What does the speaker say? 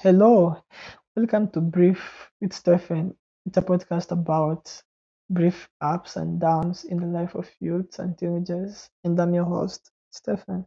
Hello, welcome to Brief with Stefan. It's a podcast about brief ups and downs in the life of youths and teenagers. And I'm your host, Stefan.